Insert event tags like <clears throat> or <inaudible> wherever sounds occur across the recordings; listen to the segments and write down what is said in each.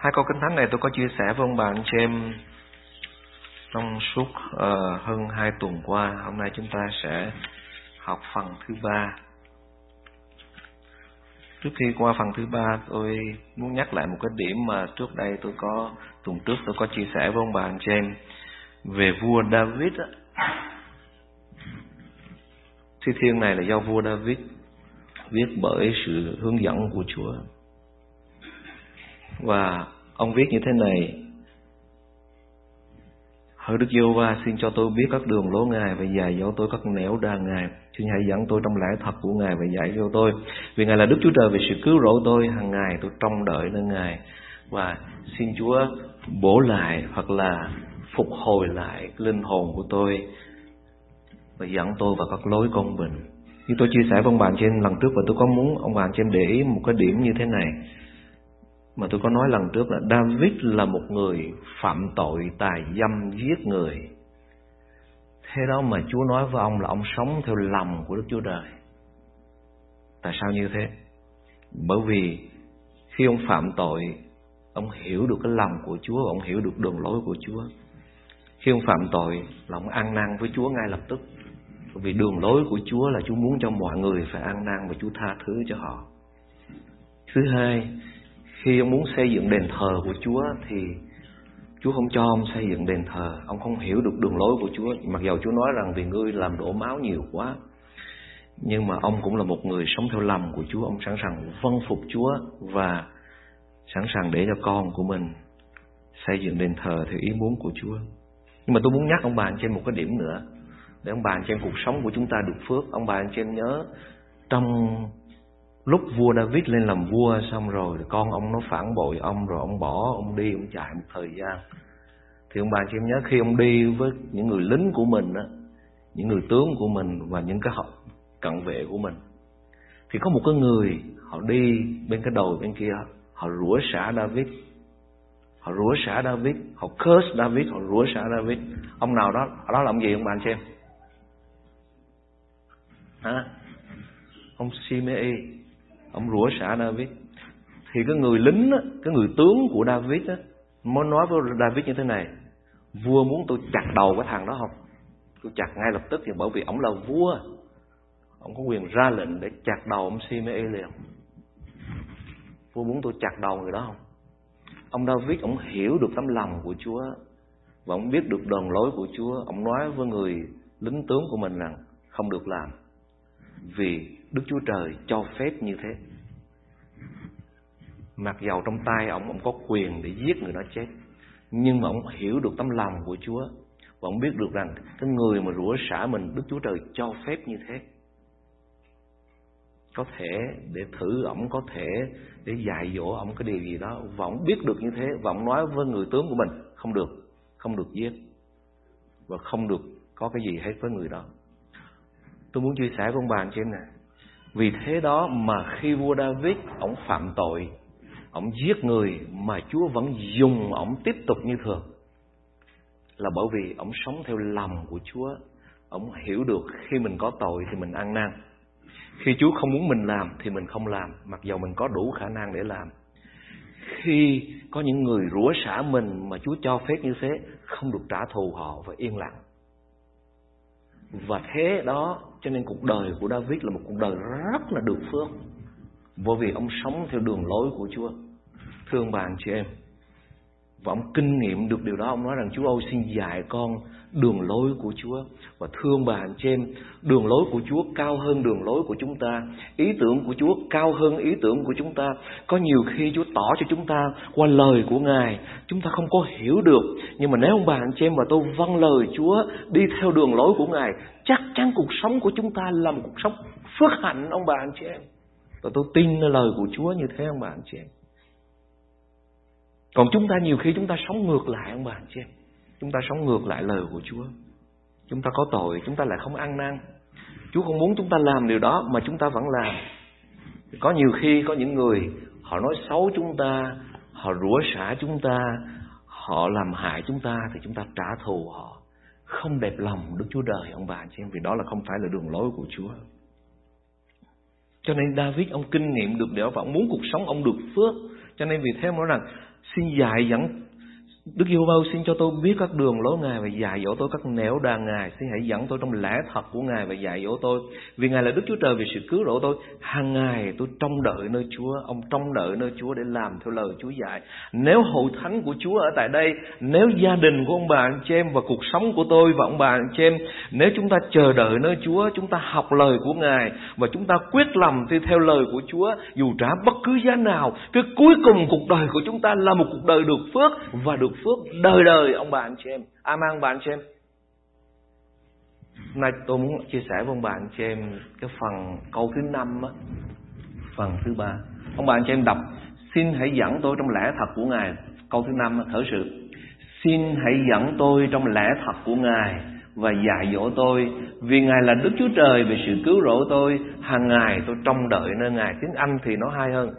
Hai câu kinh thánh này tôi có chia sẻ với ông bà anh chị em trong suốt uh, hơn hai tuần qua. Hôm nay chúng ta sẽ học phần thứ ba. Trước khi qua phần thứ ba, tôi muốn nhắc lại một cái điểm mà trước đây tôi có tuần trước tôi có chia sẻ với ông bà anh chị em về vua David. Thi thiên này là do vua David viết bởi sự hướng dẫn của Chúa. Và ông viết như thế này: Hỡi Đức Giêsu va xin cho tôi biết các đường lối Ngài và dạy dỗ tôi các nẻo đà Ngài. Xin hãy dẫn tôi trong lẽ thật của Ngài và dạy cho tôi. Vì Ngài là Đức Chúa Trời về sự cứu rỗi tôi, hàng ngày tôi trông đợi nơi Ngài. Và xin Chúa bổ lại hoặc là phục hồi lại linh hồn của tôi và dẫn tôi vào các lối công bình. Như tôi chia sẻ với ông bạn trên lần trước và tôi có muốn ông bạn trên để ý một cái điểm như thế này mà tôi có nói lần trước là David là một người phạm tội tài dâm giết người. Thế đó mà Chúa nói với ông là ông sống theo lòng của Đức Chúa Trời. Tại sao như thế? Bởi vì khi ông phạm tội, ông hiểu được cái lòng của Chúa và ông hiểu được đường lối của Chúa. Khi ông phạm tội là ông ăn năn với Chúa ngay lập tức. Vì đường lối của Chúa là Chúa muốn cho mọi người phải ăn năn và Chúa tha thứ cho họ. Thứ hai, khi ông muốn xây dựng đền thờ của Chúa thì Chúa không cho ông xây dựng đền thờ, ông không hiểu được đường lối của Chúa. Mặc dầu Chúa nói rằng vì ngươi làm đổ máu nhiều quá, nhưng mà ông cũng là một người sống theo lòng của Chúa, ông sẵn sàng vâng phục Chúa và sẵn sàng để cho con của mình xây dựng đền thờ theo ý muốn của Chúa. Nhưng mà tôi muốn nhắc ông bà anh chị một cái điểm nữa để ông bà anh chị cuộc sống của chúng ta được phước. Ông bà anh chị nhớ trong lúc vua David lên làm vua xong rồi, con ông nó phản bội ông rồi ông bỏ, ông đi, ông chạy một thời gian. Thì ông bà chị em nhớ khi ông đi với những người lính của mình á, những người tướng của mình và những cái họ cận vệ của mình, thì có một cái người, họ đi bên cái đầu bên kia, họ rủa xả David. Họ rủa xả David, họ curse David, họ rủa xả David. Ông nào đó đó làm gì ông bà xem hả? Ông Simei ông rủa xả David. Thì cái người lính á, cái người tướng của David á, mới nói với David như thế này vua muốn tôi chặt đầu cái thằng đó không? Tôi chặt ngay lập tức thì bởi vì ông là vua. Ông có quyền ra lệnh để chặt đầu ông Simei liền vua muốn tôi chặt đầu người đó không? Ông David ông hiểu được tấm lòng của Chúa và ông biết được đường lối của Chúa. Ông nói với người lính tướng của mình rằng không được làm vì Đức Chúa Trời cho phép như thế. Mặc dầu trong tay ông ông có quyền để giết người đó chết, nhưng mà ông hiểu được tấm lòng của Chúa và ông biết được rằng cái người mà rủa xả mình Đức Chúa Trời cho phép như thế. Có thể để thử ông có thể để dạy dỗ ông cái điều gì đó và ông biết được như thế và ông nói với người tướng của mình không được, không được giết và không được có cái gì hết với người đó. Tôi muốn chia sẻ với ông bà anh chị em này vì thế đó mà khi vua David ông phạm tội, ông giết người mà Chúa vẫn dùng ông tiếp tục như thường. Là bởi vì ông sống theo lòng của Chúa, ông hiểu được khi mình có tội thì mình ăn năn. Khi Chúa không muốn mình làm thì mình không làm, mặc dầu mình có đủ khả năng để làm. Khi có những người rủa xả mình mà Chúa cho phép như thế, không được trả thù họ và yên lặng. Và thế đó cho nên cuộc đời của David là một cuộc đời rất là được phước. Bởi vì ông sống theo đường lối của Chúa. Thương bạn chị em. Và ông kinh nghiệm được điều đó, Ông nói rằng Chúa ơi, xin dạy con đường lối của Chúa. Và thương bà anh chị em Đường lối của Chúa cao hơn đường lối của chúng ta. Ý tưởng của Chúa cao hơn ý tưởng của chúng ta. Có nhiều khi Chúa tỏ cho chúng ta Qua lời của Ngài. Chúng ta không có hiểu được. Nhưng mà nếu ông bà anh chị em và tôi vâng lời Chúa Đi theo đường lối của Ngài, Chắc chắn cuộc sống của chúng ta là một cuộc sống phước hạnh, ông bà anh chị em. Và tôi tin lời của Chúa như thế, ông bà anh chị em. Còn chúng ta nhiều khi chúng ta sống ngược lại, ông bà anh chị em. Chúng ta sống ngược lại lời của Chúa. Chúng ta có tội, Chúng ta lại không ăn năn. Chúa không muốn chúng ta làm điều đó Mà chúng ta vẫn làm. Có nhiều khi có những người, Họ nói xấu chúng ta, Họ rủa xả chúng ta, Họ làm hại chúng ta Thì chúng ta trả thù họ. Không đẹp lòng Đức Chúa Trời, ông bà chị em, Vì đó là không phải là đường lối của Chúa. Cho nên David, ông kinh nghiệm được điều và ông muốn cuộc sống ông được phước. Cho nên vì thế ông nói rằng xin dạy dẫn Đức Giêsu bao xin cho tôi biết các đường lối Ngài và dạy dỗ tôi các nẻo đàn Ngài. Xin hãy dẫn tôi trong lẽ thật của Ngài và dạy dỗ tôi. Vì Ngài là Đức Chúa Trời vì sự cứu độ tôi. Hàng ngày tôi trông đợi nơi Chúa. Ông trông đợi nơi Chúa để làm theo lời Chúa dạy. Nếu hội thánh của Chúa ở tại đây, nếu gia đình của ông bà anh chị em và cuộc sống của tôi và ông bà anh chị em, nếu chúng ta chờ đợi nơi Chúa, chúng ta học lời của Ngài và chúng ta quyết lòng đi theo lời của Chúa, dù trả bất cứ giá nào, cái cuối cùng cuộc đời của chúng ta là một cuộc đời được phước và được phước đời đời ông bà anh chị em. À, A mang bà anh chị em. Hôm nay tôi muốn chia sẻ với ông bà anh chị em cái phần câu thứ năm á. Phần thứ ba. Ông bà anh chị em đọc, xin hãy dẫn tôi trong lẽ thật của ngài. Câu thứ năm thở sự, xin hãy dẫn tôi trong lẽ thật của ngài và dạy dỗ tôi, vì ngài là đức chúa trời về sự cứu rỗi tôi. Hàng ngày tôi trông đợi nơi ngài. Tiếng anh thì nó hay hơn,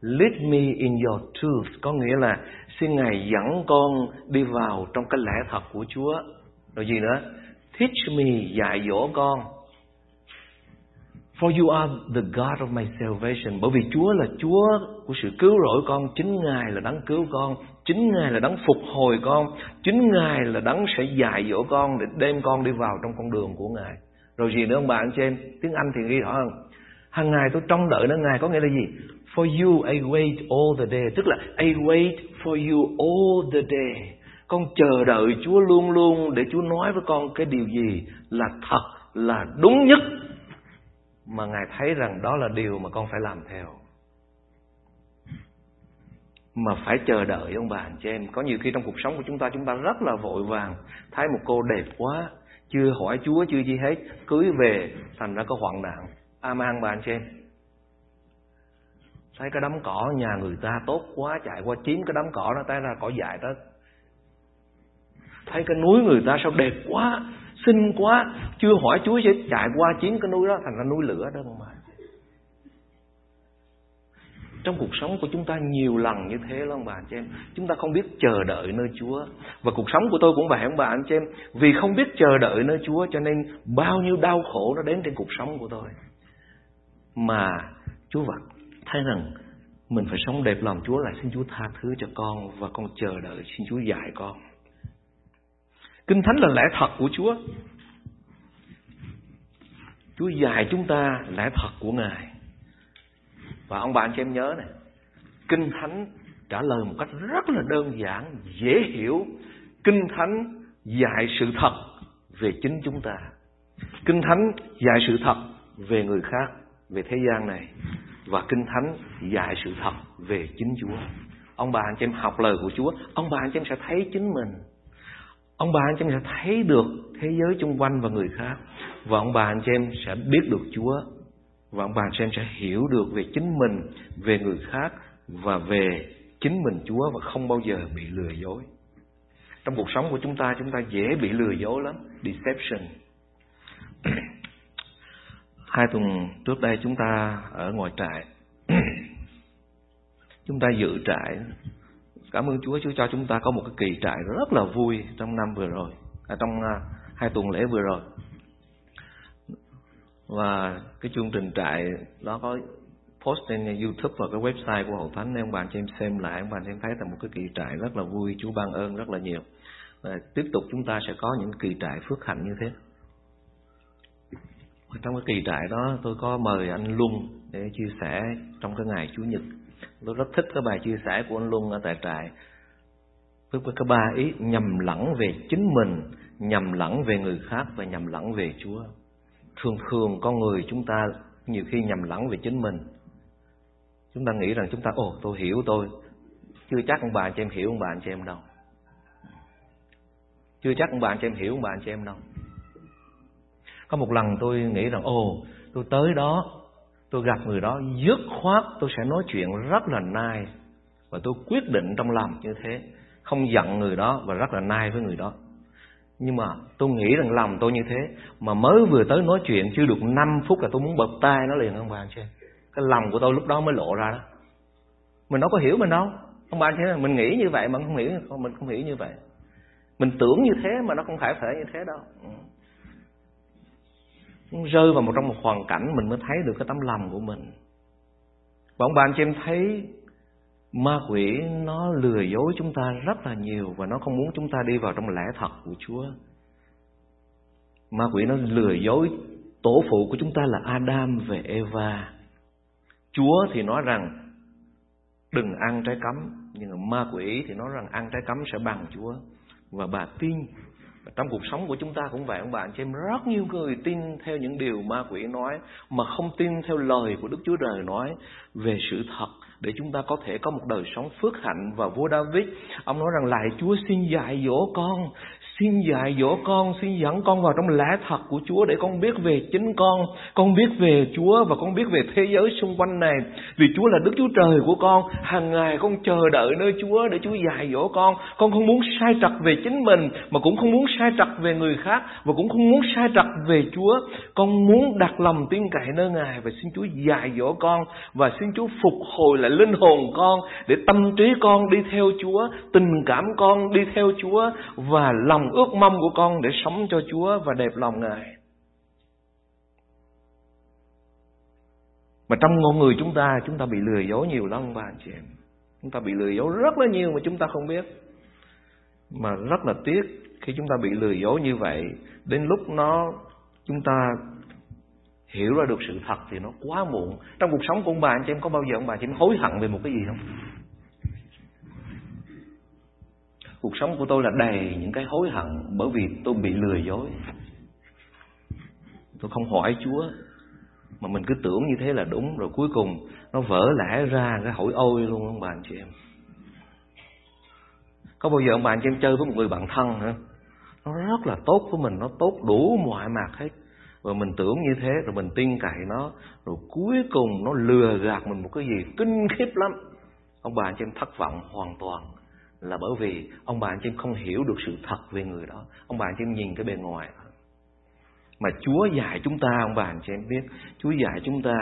lead me in your truth. Có nghĩa là xin Ngài dẫn con đi vào trong cái lẽ thật của Chúa. Rồi gì nữa? Teach me, dạy dỗ con. For you are the God of my salvation. Bởi vì Chúa là Chúa của sự cứu rỗi con. Chính Ngài là đấng cứu con. Chính Ngài là đấng phục hồi con. Chính Ngài là đấng sẽ dạy dỗ con để đem con đi vào trong con đường của Ngài. Rồi gì nữa ông bạn trên Tiếng Anh thì ghi rõ hơn. Hàng ngày tôi trông đợi nó Ngài có nghĩa là gì? For you I wait all the day. Tức là I wait for you all the day. Con chờ đợi Chúa luôn luôn để Chúa nói với con cái điều gì là thật, là đúng nhất. Mà Ngài thấy rằng đó là điều mà con phải làm theo. Mà phải chờ đợi ông bà anh chị em. Có nhiều khi trong cuộc sống của chúng ta chúng ta rất là vội vàng. Thấy một cô đẹp quá, chưa hỏi Chúa chưa gì hết, cưới về thành ra có hoạn nạn. Amen bà anh chị em thấy cái đám cỏ, nhà người ta tốt quá, chạy qua chiếm cái đám cỏ nó tay ra cỏ dại đó thấy cái núi người ta sao đẹp quá, xinh quá, chưa hỏi chúa sẽ chạy qua chiếm cái núi đó, thành ra núi lửa đó mà. Trong cuộc sống của chúng ta nhiều lần như thế lắm bà anh chị em? Chúng ta không biết chờ đợi nơi Chúa. Và cuộc sống của tôi cũng vậy ông bà anh chị em? Vì không biết chờ đợi nơi Chúa Cho nên bao nhiêu đau khổ nó đến trên cuộc sống của tôi. Mà Chúa vật thấy rằng mình phải sống đẹp lòng Chúa lại xin Chúa tha thứ cho con và con chờ đợi xin Chúa dạy con. Kinh Thánh là lẽ thật của Chúa. Chúa dạy chúng ta lẽ thật của Ngài. Và ông bạn cho em nhớ này, Kinh Thánh trả lời một cách rất là đơn giản, dễ hiểu. Kinh Thánh dạy sự thật về chính chúng ta. Kinh Thánh dạy sự thật về người khác, về thế gian này và Kinh Thánh dạy sự thật về chính Chúa. Ông bà anh chị em học lời của Chúa, ông bà anh chị em sẽ thấy chính mình. Ông bà anh chị em sẽ thấy được thế giới xung quanh và người khác. Và ông bà anh chị em sẽ biết được Chúa. Và ông bà anh chị em sẽ hiểu được về chính mình, về người khác và về chính mình Chúa và không bao giờ bị lừa dối. Trong cuộc sống của chúng ta, chúng ta dễ bị lừa dối lắm. Deception. Hai tuần trước đây chúng ta ở ngoài trại. <clears throat> Chúng ta dự trại. Cảm ơn Chúa Chúa cho chúng ta có một cái kỳ trại rất là vui trong năm vừa rồi à, Trong uh, hai tuần lễ vừa rồi. Và cái chương trình trại đó có post trên YouTube và cái website của Hội Thánh Nên ông bạn cho em xem lại Ông bạn em thấy là một cái kỳ trại rất là vui Chúa ban ơn rất là nhiều. Và Tiếp tục chúng ta sẽ có những kỳ trại phước hạnh như thế trong cái kỳ trại đó tôi có mời anh Luân để chia sẻ trong cái ngày Chủ nhật. Tôi rất thích cái bài chia sẻ của anh Luân ở tại trại. Với cái ba ý nhầm lẫn về chính mình, nhầm lẫn về người khác và nhầm lẫn về Chúa. Thường thường con người chúng ta nhiều khi nhầm lẫn về chính mình. Chúng ta nghĩ rằng chúng ta, ồ tôi hiểu tôi. Chưa chắc ông bà anh chị em hiểu ông bà anh chị em đâu. Chưa chắc ông bà anh chị em hiểu ông bà anh chị em đâu. Có một lần tôi nghĩ rằng, ồ, tôi tới đó, tôi gặp người đó, dứt khoát tôi sẽ nói chuyện rất là nai. Và tôi quyết định trong lòng như thế, không giận người đó và rất là nai với người đó. Nhưng mà tôi nghĩ rằng lòng tôi như thế, mà mới vừa tới nói chuyện chưa được 5 phút là tôi muốn bật tay nó liền, ông bà anh chị. Cái lòng của tôi lúc đó mới lộ ra đó. Mình đâu có hiểu mình đâu. Ông bà anh chị, mình nghĩ như vậy mà không hiểu mình không hiểu như vậy. Mình tưởng như thế mà nó không phải phải như thế đâu. Ừ rơi vào một trong một hoàn cảnh mình mới thấy được cái tấm lòng của mình và ông bà anh chị em thấy ma quỷ nó lừa dối chúng ta rất là nhiều và nó không muốn chúng ta đi vào trong lẽ thật của Chúa. Ma quỷ nó lừa dối tổ phụ của chúng ta là Adam về Eva. Chúa thì nói rằng đừng ăn trái cấm, nhưng mà ma quỷ thì nói rằng ăn trái cấm sẽ bằng Chúa. Và bà tin trong cuộc sống của chúng ta cũng vậy, ông bạn chị em rất nhiều người tin theo những điều ma quỷ nói, mà không tin theo lời của Đức Chúa Trời nói về sự thật để chúng ta có thể có một đời sống phước hạnh và vua David ông nói rằng lại Chúa xin dạy dỗ con Xin dạy dỗ con, xin dẫn con vào trong lẽ thật của Chúa để con biết về chính con, con biết về Chúa và con biết về thế giới xung quanh này. Vì Chúa là Đức Chúa Trời của con, hàng ngày con chờ đợi nơi Chúa để Chúa dạy dỗ con. Con không muốn sai trật về chính mình, mà cũng không muốn sai trật về người khác, và cũng không muốn sai trật về Chúa. Con muốn đặt lòng tin cậy nơi Ngài và xin Chúa dạy dỗ con, và xin Chúa phục hồi lại linh hồn con, để tâm trí con đi theo Chúa, tình cảm con đi theo Chúa, và lòng ước mong của con để sống cho Chúa và đẹp lòng Ngài. Mà trong ngôn người chúng ta, chúng ta bị lừa dối nhiều lắm bà anh chị em. Chúng ta bị lừa dối rất là nhiều mà chúng ta không biết. Mà rất là tiếc khi chúng ta bị lừa dối như vậy, đến lúc nó chúng ta hiểu ra được sự thật thì nó quá muộn. Trong cuộc sống của ông bà anh chị em có bao giờ ông bà chị em hối hận về một cái gì không? Cuộc sống của tôi là đầy những cái hối hận bởi vì tôi bị lừa dối. Tôi không hỏi Chúa mà mình cứ tưởng như thế là đúng rồi cuối cùng nó vỡ lẽ ra cái hỏi ôi luôn ông bà anh chị em. Có bao giờ ông bà anh chị em chơi với một người bạn thân hả? Nó rất là tốt với mình, nó tốt đủ mọi mặt hết. Và mình tưởng như thế, rồi mình tin cậy nó, Rồi cuối cùng nó lừa gạt mình một cái gì kinh khiếp lắm. Ông bà anh chị em thất vọng hoàn toàn là bởi vì ông bà anh chị em không hiểu được sự thật về người đó. Ông bà anh chị em nhìn cái bề ngoài mà Chúa dạy chúng ta, ông bà anh chị em biết, Chúa dạy chúng ta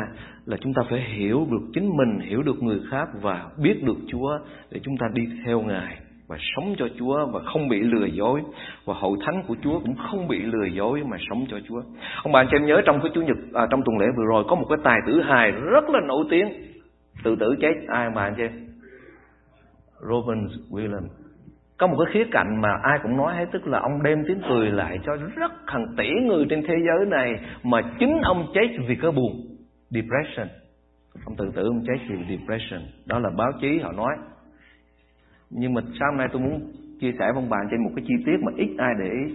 là chúng ta phải hiểu được chính mình, hiểu được người khác và biết được Chúa để chúng ta đi theo Ngài và sống cho Chúa và không bị lừa dối. Và hậu thánh của Chúa cũng không bị lừa dối mà sống cho Chúa. Ông bà anh chị em nhớ trong cái chủ nhật à, trong tuần lễ vừa rồi có một cái tài tử hài rất là nổi tiếng. Tự tử chết ai ông bà anh chị em? Robin Williams. Có một cái khía cạnh mà ai cũng nói hết tức là ông đem tiếng cười lại cho rất hàng tỷ người trên thế giới này mà chính ông chết vì cái buồn depression. Ông tự tử ông chết vì depression. Đó là báo chí họ nói nhưng mà sáng nay tôi muốn chia sẻ với ông bạn trên một cái chi tiết mà ít ai để ý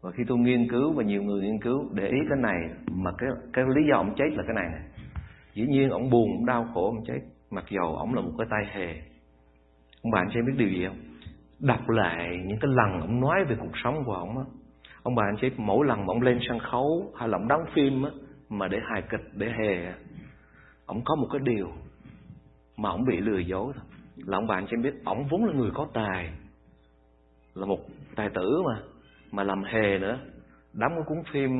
và khi tôi nghiên cứu và nhiều người nghiên cứu để ý cái này mà cái cái lý do ông chết là cái này này dĩ nhiên ông buồn ông đau khổ ông chết mặc dầu ông là một cái tay hề Ông bạn sẽ biết điều gì không? Đọc lại những cái lần ông nói về cuộc sống của ông á. Ông bạn sẽ mỗi lần mà ông lên sân khấu hay là ông đóng phim á, mà để hài kịch, để hề Ông có một cái điều mà ông bị lừa dối thôi. Là ông bạn cho em biết, ông vốn là người có tài. Là một tài tử mà. Mà làm hề nữa. Đóng cái cuốn phim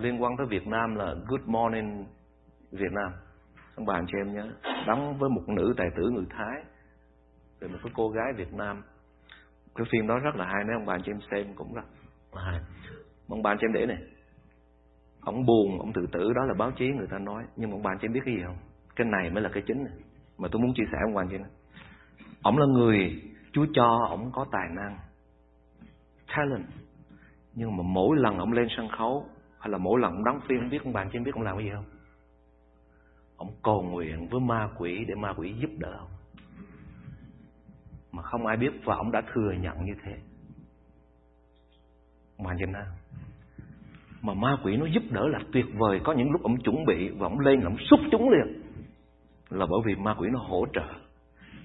liên quan tới Việt Nam là Good Morning Việt Nam. Ông bạn cho em nhớ. Đóng với một nữ tài tử người Thái về một cái cô gái Việt Nam cái phim đó rất là hay mấy ông bạn cho em xem cũng rất là hay ông bạn cho em để này ông buồn ông tự tử đó là báo chí người ta nói nhưng mà ông bạn cho em biết cái gì không cái này mới là cái chính này mà tôi muốn chia sẻ ông bạn cho em ông là người Chúa cho ông có tài năng, talent. Nhưng mà mỗi lần ông lên sân khấu, hay là mỗi lần ông đóng phim không biết ông bạn trên biết ông làm cái gì không? Ông cầu nguyện với ma quỷ để ma quỷ giúp đỡ ông. Mà không ai biết và ông đã thừa nhận như thế. Mà nhìn nào, mà ma quỷ nó giúp đỡ là tuyệt vời. Có những lúc ông chuẩn bị và ông lên, ông xúc chúng liền, là bởi vì ma quỷ nó hỗ trợ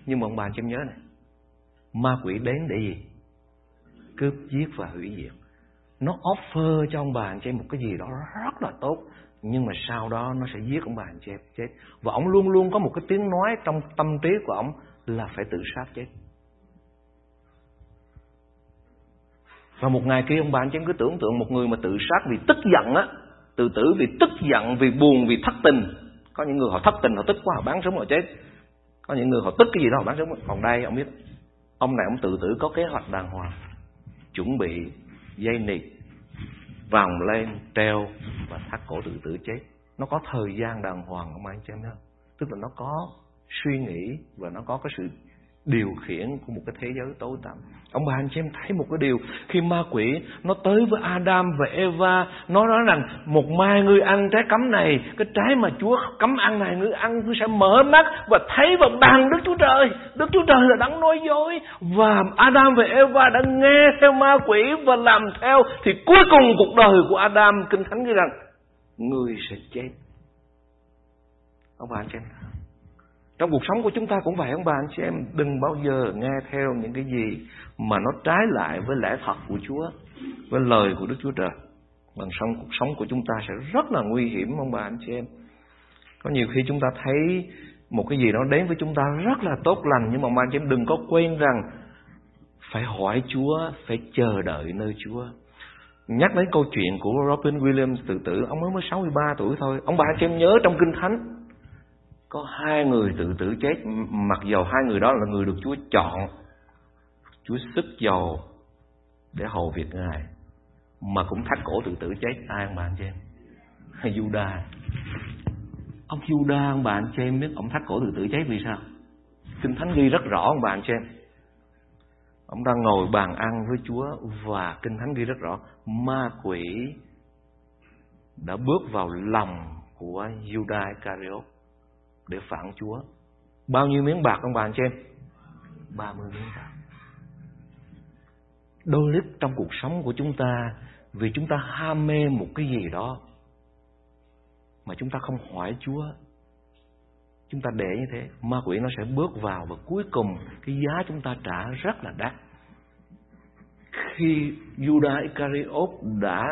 nhưng mà ông bà cho em nhớ này ma quỷ đến để gì? Cướp giết và hủy diệt. Nó offer cho ông bà anh chị một cái gì đó rất là tốt nhưng mà sau đó nó sẽ giết ông bà anh chị chết. Và ông luôn luôn có một cái tiếng nói trong tâm trí của ông là phải tự sát chết. Và một ngày kia ông bà anh chị em cứ tưởng tượng một người mà tự sát vì tức giận á, tự tử vì tức giận, vì buồn, vì thất tình. Có những người họ thất tình, họ tức quá, họ bán sống họ chết. Có những người họ tức cái gì đó họ bán sống. Còn đây ông biết, ông này ông tự tử có kế hoạch đàng hoàng. Chuẩn bị dây nịt, vòng lên, treo và thắt cổ tự tử chết. Nó có thời gian đàng hoàng ông anh chị em thấy Tức là nó có suy nghĩ và nó có cái sự điều khiển của một cái thế giới tối tăm. Ông bà anh chị em thấy một cái điều, khi ma quỷ nó tới với Adam và Eva, nó nói rằng, một mai ngươi ăn trái cấm này, cái trái mà Chúa cấm ăn này, ngươi ăn, ngươi sẽ mở mắt và thấy và bàn Đức Chúa Trời. Đức Chúa Trời là đấng nói dối. Và Adam và Eva đã nghe theo ma quỷ và làm theo, thì cuối cùng cuộc đời của Adam, kinh thánh ghi rằng người sẽ chết. Ông bà anh chị em trong cuộc sống của chúng ta cũng vậy, ông bà, anh chị em, Đừng bao giờ nghe theo những cái gì Mà nó trái lại với lẽ thật của Chúa, Với lời của Đức Chúa Trời. Bằng sống cuộc sống của chúng ta sẽ rất là nguy hiểm, ông bà, anh chị em. Có nhiều khi chúng ta thấy Một cái gì đó đến với chúng ta rất là tốt lành, Nhưng mà ông bà, anh chị em, đừng có quên rằng Phải hỏi Chúa, Phải chờ đợi nơi Chúa. Nhắc đến câu chuyện của Robin Williams tự tử, Ông mới mới 63 tuổi thôi. Ông bà, anh chị em nhớ trong Kinh Thánh có hai người tự tử chết, mặc dầu hai người đó là người được Chúa chọn, Chúa sức dầu để hầu việc Ngài, mà cũng thắt cổ tự tử chết. Ai ông bạn chị em? Juda? Ông Juda, ông bạn chị em biết ông thắt cổ tự tử chết vì sao? Kinh thánh ghi rất rõ, ông bạn chị em. Ông đang ngồi bàn ăn với Chúa và kinh thánh ghi rất rõ, ma quỷ đã bước vào lòng của Judas Iscariot để phản Chúa. Bao nhiêu miếng bạc ông bà anh chị em? 30 miếng bạc. Đôi lúc trong cuộc sống của chúng ta vì chúng ta ham mê một cái gì đó mà chúng ta không hỏi Chúa chúng ta để như thế ma quỷ nó sẽ bước vào và cuối cùng cái giá chúng ta trả rất là đắt khi Judas Iscariot đã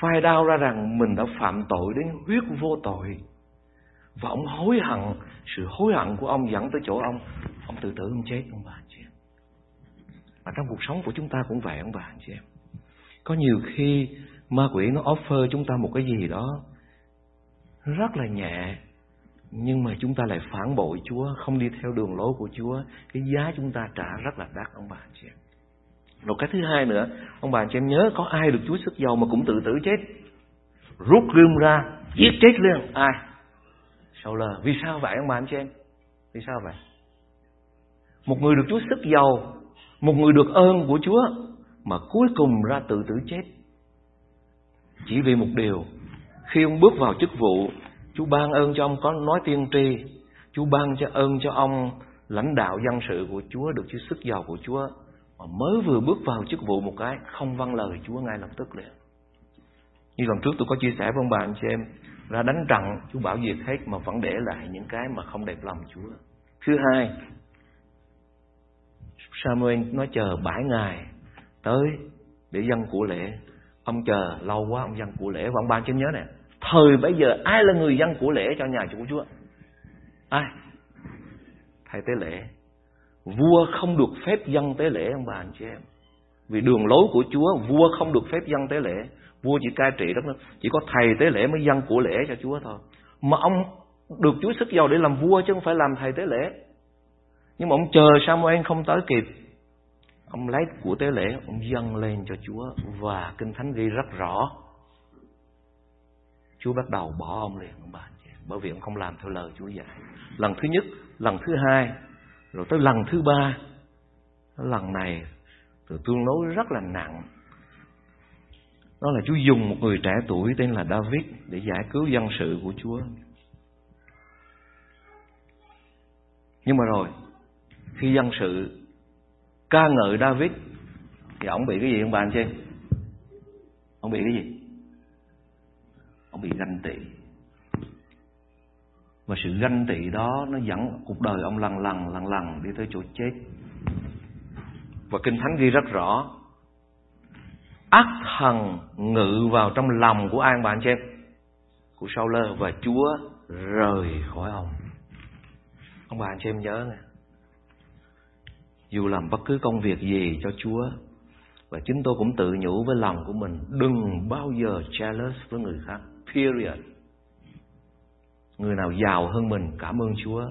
phai đau ra rằng mình đã phạm tội đến huyết vô tội và ông hối hận, Sự hối hận của ông dẫn tới chỗ ông. Ông tự tử ông chết, ông bà anh chị em. Và trong cuộc sống của chúng ta cũng vậy, ông bà anh chị em. Có nhiều khi ma quỷ nó offer chúng ta một cái gì đó Rất là nhẹ, Nhưng mà chúng ta lại phản bội Chúa, Không đi theo đường lối của Chúa. Cái giá chúng ta trả rất là đắt, ông bà anh chị em. Rồi cái thứ hai nữa, Ông bà anh chị em nhớ có ai được Chúa sức giàu mà cũng tự tử chết? Rút gươm ra, Giết chết liền. Ai? Sau lờ Vì sao vậy ông bà anh chị em? Vì sao vậy? Một người được Chúa sức giàu, Một người được ơn của Chúa, Mà cuối cùng ra tự tử chết. Chỉ vì một điều, Khi ông bước vào chức vụ, Chúa ban ơn cho ông có nói tiên tri, Chúa ban cho ơn cho ông Lãnh đạo dân sự của Chúa, Được Chúa sức giàu của Chúa, Mà mới vừa bước vào chức vụ một cái Không vâng lời Chúa ngay lập tức liền. Như lần trước tôi có chia sẻ với ông bà anh chị em ra đánh trận, Chúa bảo diệt hết mà vẫn để lại những cái mà không đẹp lòng Chúa. Thứ hai, Samuel nói chờ bảy ngày tới để dân của lễ. Ông chờ lâu quá, ông dân của lễ. Và ông ban cho nhớ nè, thời bây giờ ai là người dân của lễ cho nhà chủ Chúa? Ai? Thầy tế lễ. Vua không được phép dân tế lễ, ông bà anh chị em vì đường lối của Chúa, vua không được phép dân tế lễ. Vua chỉ cai trị đất nước, Chỉ có thầy tế lễ mới dân của lễ cho Chúa thôi. Mà ông được Chúa sức giàu để làm vua Chứ không phải làm thầy tế lễ. Nhưng mà ông chờ Samuel không tới kịp. Ông lấy của tế lễ, Ông dâng lên cho Chúa Và Kinh Thánh ghi rất rõ. Chúa bắt đầu bỏ ông liền, ông bà Bởi vì ông không làm theo lời Chúa dạy. Lần thứ nhất, Lần thứ hai, Rồi tới lần thứ ba. Lần này từ tương đối rất là nặng đó là Chúa dùng một người trẻ tuổi tên là David để giải cứu dân sự của Chúa. Nhưng mà rồi, khi dân sự ca ngợi David thì ông bị cái gì ông bà anh chị? Ông bị cái gì? Ông bị ganh tị. Và sự ganh tị đó nó dẫn cuộc đời ông lần lần lần lần đi tới chỗ chết. Và Kinh Thánh ghi rất rõ, ác thần ngự vào trong lòng của ai bạn xem của sau lơ và Chúa rời khỏi ông. Ông bà anh chị em nhớ nè. Dù làm bất cứ công việc gì cho Chúa, và chính tôi cũng tự nhủ với lòng của mình, đừng bao giờ jealous với người khác, period. Người nào giàu hơn mình, cảm ơn Chúa.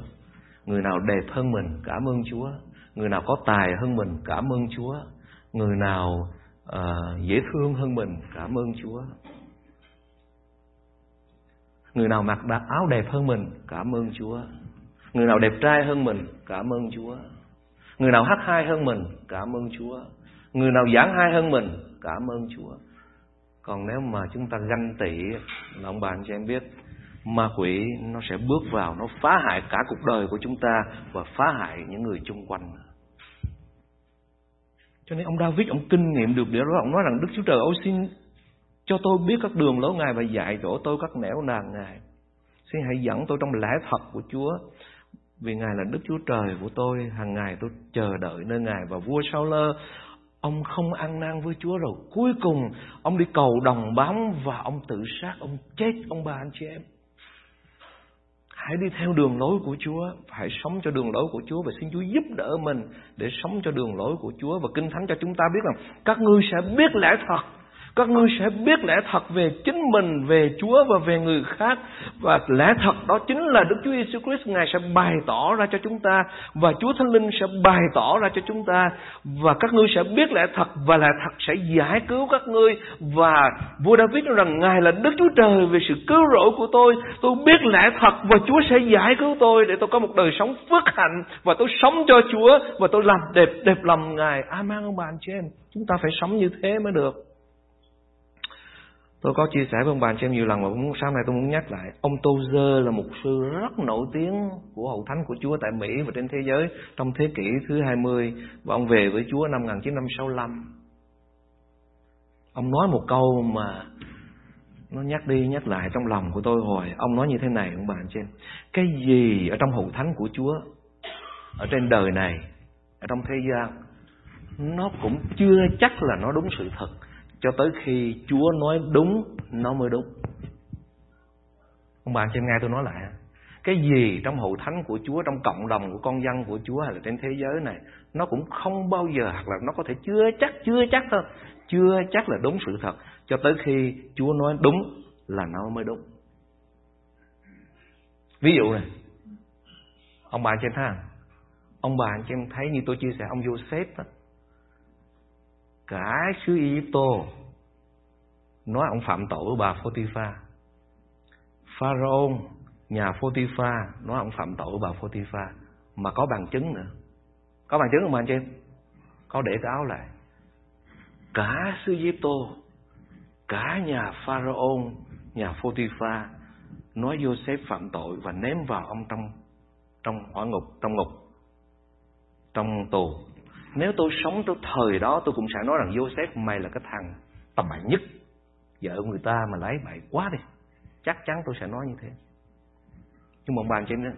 Người nào đẹp hơn mình, cảm ơn Chúa người nào có tài hơn mình cảm ơn Chúa người nào uh, dễ thương hơn mình cảm ơn Chúa người nào mặc áo đẹp hơn mình cảm ơn Chúa Người nào đẹp trai hơn mình, cảm ơn Chúa. Người nào hát hay hơn mình, cảm ơn Chúa. Người nào giảng hay hơn mình, cảm ơn Chúa. Còn nếu mà chúng ta ganh tị là ông bà anh chị em biết ma quỷ nó sẽ bước vào nó phá hại cả cuộc đời của chúng ta và phá hại những người chung quanh. Cho nên ông David ông kinh nghiệm được điều đó ông nói rằng Đức Chúa Trời ơi xin cho tôi biết các đường lối Ngài và dạy dỗ tôi các nẻo nàng Ngài. Xin hãy dẫn tôi trong lẽ thật của Chúa. Vì Ngài là Đức Chúa Trời của tôi, hàng ngày tôi chờ đợi nơi Ngài và vua Sao Lơ Ông không ăn năn với Chúa rồi Cuối cùng ông đi cầu đồng bám Và ông tự sát Ông chết ông bà anh chị em Hãy đi theo đường lối của Chúa, Hãy sống cho đường lối của Chúa Và xin Chúa giúp đỡ mình Để sống cho đường lối của Chúa Và Kinh Thánh cho chúng ta biết rằng Các ngươi sẽ biết lẽ thật các ngươi sẽ biết lẽ thật về chính mình, về Chúa và về người khác. Và lẽ thật đó chính là Đức Chúa Giêsu Christ Ngài sẽ bày tỏ ra cho chúng ta và Chúa Thánh Linh sẽ bày tỏ ra cho chúng ta và các ngươi sẽ biết lẽ thật và lẽ thật sẽ giải cứu các ngươi và vua David nói rằng Ngài là Đức Chúa Trời về sự cứu rỗi của tôi. Tôi biết lẽ thật và Chúa sẽ giải cứu tôi để tôi có một đời sống phước hạnh và tôi sống cho Chúa và tôi làm đẹp đẹp lòng Ngài. Amen ông bà anh chị em. Chúng ta phải sống như thế mới được. Tôi có chia sẻ với ông bà xem nhiều lần mà cũng sáng nay tôi muốn nhắc lại. Ông Tozer là một sư rất nổi tiếng của hậu thánh của Chúa tại Mỹ và trên thế giới trong thế kỷ thứ 20 và ông về với Chúa năm 1965. Ông nói một câu mà nó nhắc đi nhắc lại trong lòng của tôi hồi. Ông nói như thế này ông bà trên. Cái gì ở trong hậu thánh của Chúa ở trên đời này, ở trong thế gian nó cũng chưa chắc là nó đúng sự thật cho tới khi Chúa nói đúng nó mới đúng. Ông bạn trên nghe tôi nói lại cái gì trong hậu thánh của Chúa trong cộng đồng của con dân của Chúa hay là trên thế giới này nó cũng không bao giờ hoặc là nó có thể chưa chắc chưa chắc thôi chưa chắc là đúng sự thật. Cho tới khi Chúa nói đúng là nó mới đúng. Ví dụ này ông bà trên thang ông bà trên thấy như tôi chia sẻ ông Joseph đó, cả y tô nói ông phạm tội với bà Photipha. Pharaoh nhà Phô-ti-pha nói ông phạm tội với bà Photipha mà có bằng chứng nữa. Có bằng chứng không anh chị em? Có để cái áo lại. Cả xứ tô cả nhà Pharaoh, nhà Phô-ti-pha nói Joseph phạm tội và ném vào ông trong trong hỏa ngục, trong ngục, trong tù nếu tôi sống tới thời đó tôi cũng sẽ nói rằng Joseph mày là cái thằng tầm bậy nhất. Vợ người ta mà lấy bậy quá đi. Chắc chắn tôi sẽ nói như thế. Nhưng mà bạn trên đó,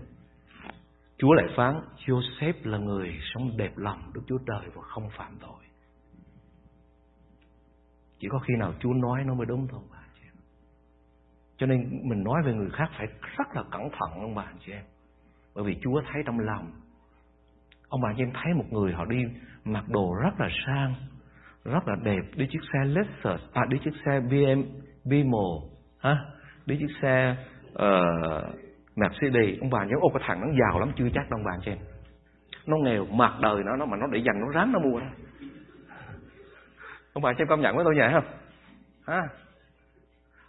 Chúa lại phán Joseph là người sống đẹp lòng Đức Chúa Trời và không phạm tội. Chỉ có khi nào Chúa nói nó mới đúng thôi bà chị em. Cho nên mình nói về người khác phải rất là cẩn thận ông bà chị em. Bởi vì Chúa thấy trong lòng Ông bà anh em thấy một người họ đi mặc đồ rất là sang, rất là đẹp, đi chiếc xe Lexus, à đi chiếc xe BM, Bimo, ha, đi chiếc xe uh, Mercedes. Ông bà nhớ ô cái thằng nó giàu lắm chưa chắc đâu ông bà chị em. Nó nghèo, mặc đời nó, nó mà nó để dành nó ráng nó mua. Ông bà xem em công nhận với tôi vậy không? Ha?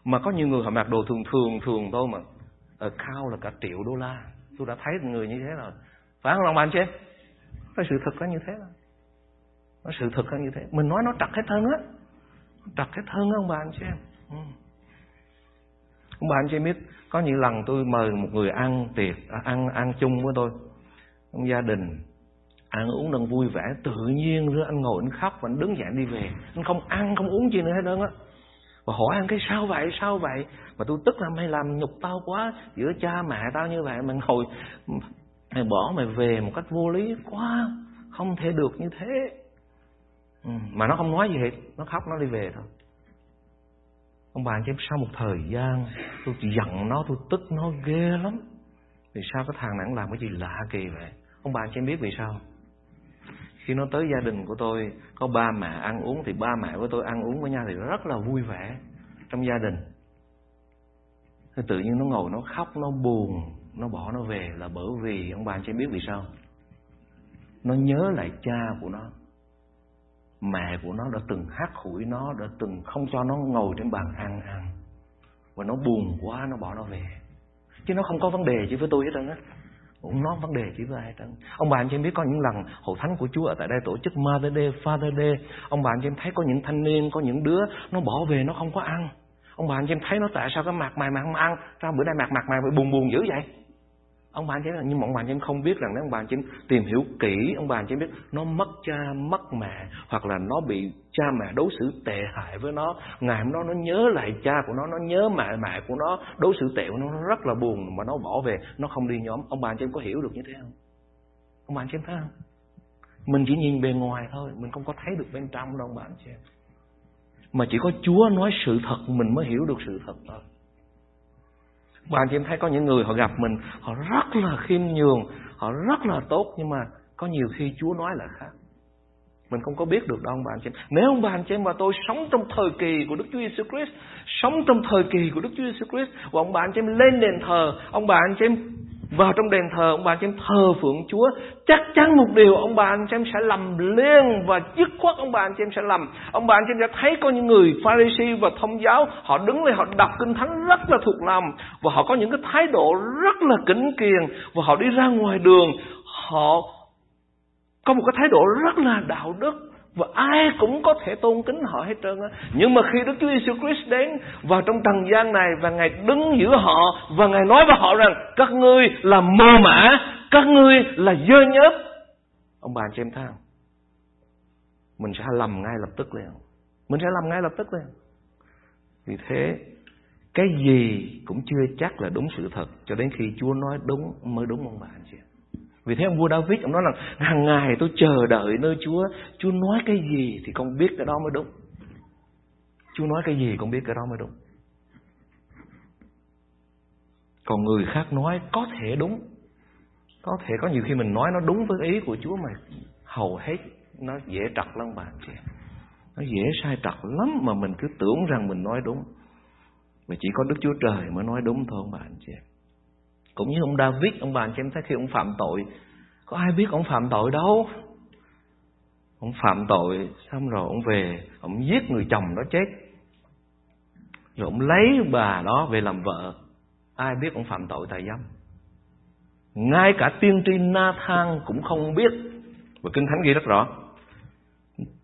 Mà có nhiều người họ mặc đồ thường thường thường thôi mà ở cao là cả triệu đô la. Tôi đã thấy người như thế rồi. Phải không ông bà anh chị em? Cái sự thật là như thế Nó sự thật là như thế. Mình nói nó trật hết thân á. Trật hết thân á, ông bà anh chị em. Ừ. Ông bà anh chị biết, Có những lần tôi mời một người ăn tiệc à, Ăn ăn chung với tôi. Trong gia đình Ăn uống đang vui vẻ, Tự nhiên rồi anh ngồi anh khóc Và anh đứng dậy đi về. Anh không ăn, không uống gì nữa hết đơn á. Và hỏi anh, cái sao vậy sao vậy? Mà tôi tức là mày làm nhục tao quá, giữa cha mẹ tao như vậy mà ngồi mày bỏ mày về một cách vô lý quá không thể được như thế. Ừ, mà nó không nói gì hết nó khóc nó đi về thôi. Ông bà cho em sau một thời gian tôi giận nó tôi tức nó ghê lắm. Vì sao cái thằng này làm cái gì lạ kỳ vậy? Ông bà cho em biết vì sao khi nó tới gia đình của tôi có ba mẹ ăn uống thì ba mẹ của tôi ăn uống với nhau thì rất là vui vẻ trong gia đình. Thì tự nhiên nó ngồi nó khóc nó buồn nó bỏ nó về là bởi vì ông bà anh chị biết vì sao. Nó nhớ lại cha của nó. Mẹ của nó đã từng hát hủi nó, đã từng không cho nó ngồi trên bàn ăn ăn. Và nó buồn quá, nó bỏ nó về. Chứ nó không có vấn đề chứ với tôi hết trơn á. Cũng nó vấn đề chỉ với ai trơn. Ông bà anh chị em biết có những lần hội thánh của Chúa ở tại đây tổ chức Mother Day, Father Day. Ông bà anh chị em thấy có những thanh niên, có những đứa nó bỏ về, nó không có ăn. Ông bà anh chị em thấy nó tại sao cái mặt mày mà không ăn? Sao bữa nay mặt mặt mày buồn buồn dữ vậy? Ông bà anh chị em nhưng mà ông bà anh chị em không biết rằng nếu ông bà anh chị em tìm hiểu kỹ ông bà anh chị em biết nó mất cha mất mẹ hoặc là nó bị cha mẹ đối xử tệ hại với nó ngày hôm đó nó nhớ lại cha của nó nó nhớ mẹ mẹ của nó đối xử tệ của nó, nó rất là buồn mà nó bỏ về nó không đi nhóm. Ông bà anh chị em có hiểu được như thế không? Ông bà anh chị em thấy không? Mình chỉ nhìn bề ngoài thôi mình không có thấy được bên trong đâu ông bà anh chị em. Mà chỉ có Chúa nói sự thật mình mới hiểu được sự thật thôi bạn chị em thấy có những người họ gặp mình Họ rất là khiêm nhường Họ rất là tốt Nhưng mà có nhiều khi Chúa nói là khác mình không có biết được đâu ông bà anh chị em. Nếu ông bà anh chị em và tôi sống trong thời kỳ của Đức Chúa Giêsu Christ, sống trong thời kỳ của Đức Chúa Giêsu Christ và ông bà anh chị em lên đền thờ, ông bà anh chị em vào trong đền thờ, ông bà anh chị em thờ phượng Chúa, chắc chắn một điều ông bà anh chị em sẽ lầm liên và dứt khoát ông bà anh chị em sẽ lầm ông bà anh chị em sẽ thấy có những người Pharisee và thông giáo, họ đứng lên, họ đọc kinh thánh rất là thuộc lòng và họ có những cái thái độ rất là kính kiền và họ đi ra ngoài đường, họ có một cái thái độ rất là đạo đức và ai cũng có thể tôn kính họ hết trơn á. Nhưng mà khi Đức Chúa Giêsu Christ đến vào trong trần gian này và ngài đứng giữa họ và ngài nói với họ rằng, các ngươi là mồ mã các ngươi là dơ nhớp. Ông bà chị em thấy không? Mình sẽ lầm ngay lập tức liền. Mình sẽ làm ngay lập tức liền. Vì thế, cái gì cũng chưa chắc là đúng sự thật cho đến khi Chúa nói đúng mới đúng ông bà anh chị em vì thế ông vua David ông nói là hàng ngày tôi chờ đợi nơi Chúa, Chúa nói cái gì thì con biết cái đó mới đúng. Chúa nói cái gì con biết cái đó mới đúng. Còn người khác nói có thể đúng. Có thể có nhiều khi mình nói nó đúng với ý của Chúa mà hầu hết nó dễ trật lắm bạn chị. Nó dễ sai trật lắm mà mình cứ tưởng rằng mình nói đúng. Mà chỉ có Đức Chúa Trời mới nói đúng thôi bạn chị. Cũng như ông David, ông bà cho em thấy khi ông phạm tội, có ai biết ông phạm tội đâu. Ông phạm tội, xong rồi ông về, ông giết người chồng đó chết. Rồi ông lấy bà đó về làm vợ. Ai biết ông phạm tội tài dâm. Ngay cả tiên tri Nathan cũng không biết. Và Kinh Thánh ghi rất rõ.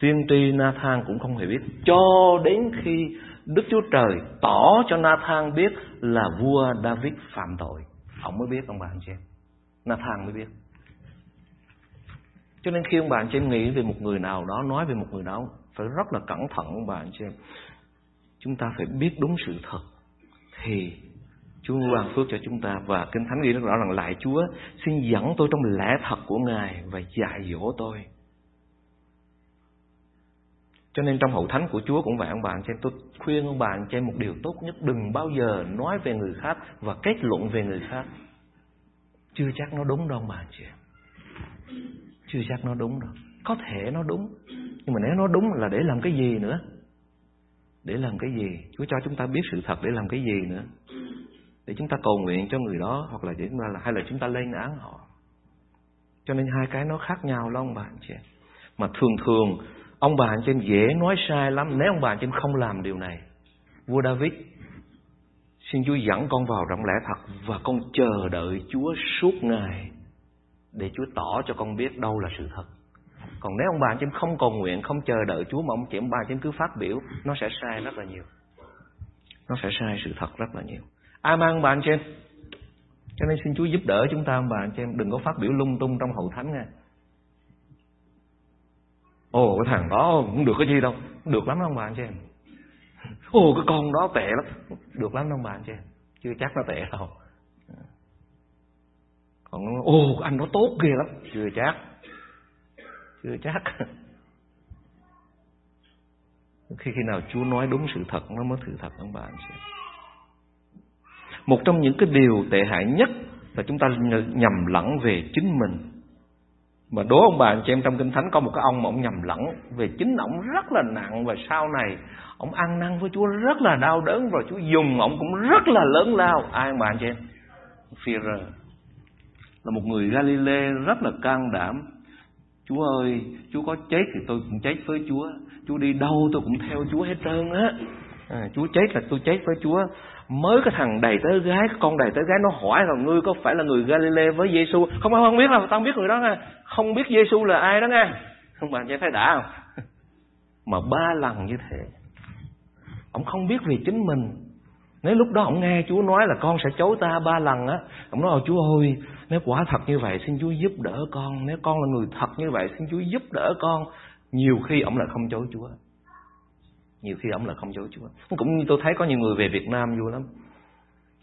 Tiên tri Nathan cũng không hề biết. Cho đến khi Đức Chúa Trời tỏ cho Nathan biết là vua David phạm tội. Ông mới biết ông bà anh chị em Nathan mới biết. Cho nên khi ông bà anh chị em nghĩ về một người nào đó, Nói về một người đó, Phải rất là cẩn thận ông bà anh chị em Chúng ta phải biết đúng sự thật Thì Chúa ban phước cho chúng ta. Và Kinh Thánh ghi rất rõ rằng Lại Chúa, xin dẫn tôi trong lẽ thật của Ngài Và dạy dỗ tôi cho nên trong hậu thánh của Chúa cũng vậy ông bà anh chị tôi khuyên ông bà anh chị một điều tốt nhất đừng bao giờ nói về người khác và kết luận về người khác. Chưa chắc nó đúng đâu ông bà anh chị em. Chưa chắc nó đúng đâu. Có thể nó đúng, nhưng mà nếu nó đúng là để làm cái gì nữa? Để làm cái gì? Chúa cho chúng ta biết sự thật để làm cái gì nữa? Để chúng ta cầu nguyện cho người đó hoặc là để chúng ta là hay là chúng ta lên án họ. Cho nên hai cái nó khác nhau lắm ông bà anh chị em. Mà thường thường Ông bà anh chị em dễ nói sai lắm. Nếu ông bà anh chị em không làm điều này, Vua David Xin Chúa dẫn con vào rộng lẽ thật Và con chờ đợi Chúa suốt ngày Để Chúa tỏ cho con biết đâu là sự thật. Còn nếu ông bà anh chị em không cầu nguyện, Không chờ đợi Chúa Mà ông chị ông bà anh chị em cứ phát biểu, Nó sẽ sai rất là nhiều. Nó sẽ sai sự thật rất là nhiều. Amen, ông bà anh chị em Cho nên xin Chúa giúp đỡ chúng ta, ông bà anh chị em Đừng có phát biểu lung tung trong hậu thánh nha. Ồ, cái thằng đó cũng được cái gì đâu. Được lắm ông bà anh chị em. Ồ, cái con đó tệ lắm. Được lắm ông bà anh chị em. Chưa chắc nó tệ đâu. Còn ồ anh đó tốt ghê lắm. Chưa chắc. Chưa chắc. Khi khi nào Chúa nói đúng sự thật, Nó mới sự thật, ông bà anh chị Một trong những cái điều tệ hại nhất Là chúng ta nhầm lẫn về chính mình mà đố ông bà anh chị em trong kinh thánh có một cái ông mà ông nhầm lẫn về chính ông rất là nặng và sau này ông ăn năn với Chúa rất là đau đớn và Chúa dùng ông cũng rất là lớn lao. Ai ông bà anh chị em? phi là một người Galilee rất là can đảm. Chúa ơi, Chúa có chết thì tôi cũng chết với Chúa. Chúa đi đâu tôi cũng theo Chúa hết trơn á. à, Chúa chết là tôi chết với Chúa mới cái thằng đầy tớ gái cái con đầy tớ gái, nó hỏi là ngươi có phải là người Galilee với Giêsu không không biết đâu tao không biết người đó nha. Không biết Giêsu là ai đó nha. Không bạn thấy đã không? <laughs> Mà ba lần như thế, ông không biết về chính mình. Nếu lúc đó ông nghe Chúa nói là con sẽ chối ta ba lần á, ông nói Chúa ơi, nếu quả thật như vậy, xin Chúa giúp đỡ con. Nếu con là người thật như vậy, xin Chúa giúp đỡ con. Nhiều khi ông lại không chối Chúa nhiều khi ông là không dối Chúa. Cũng như tôi thấy có nhiều người về Việt Nam vui lắm.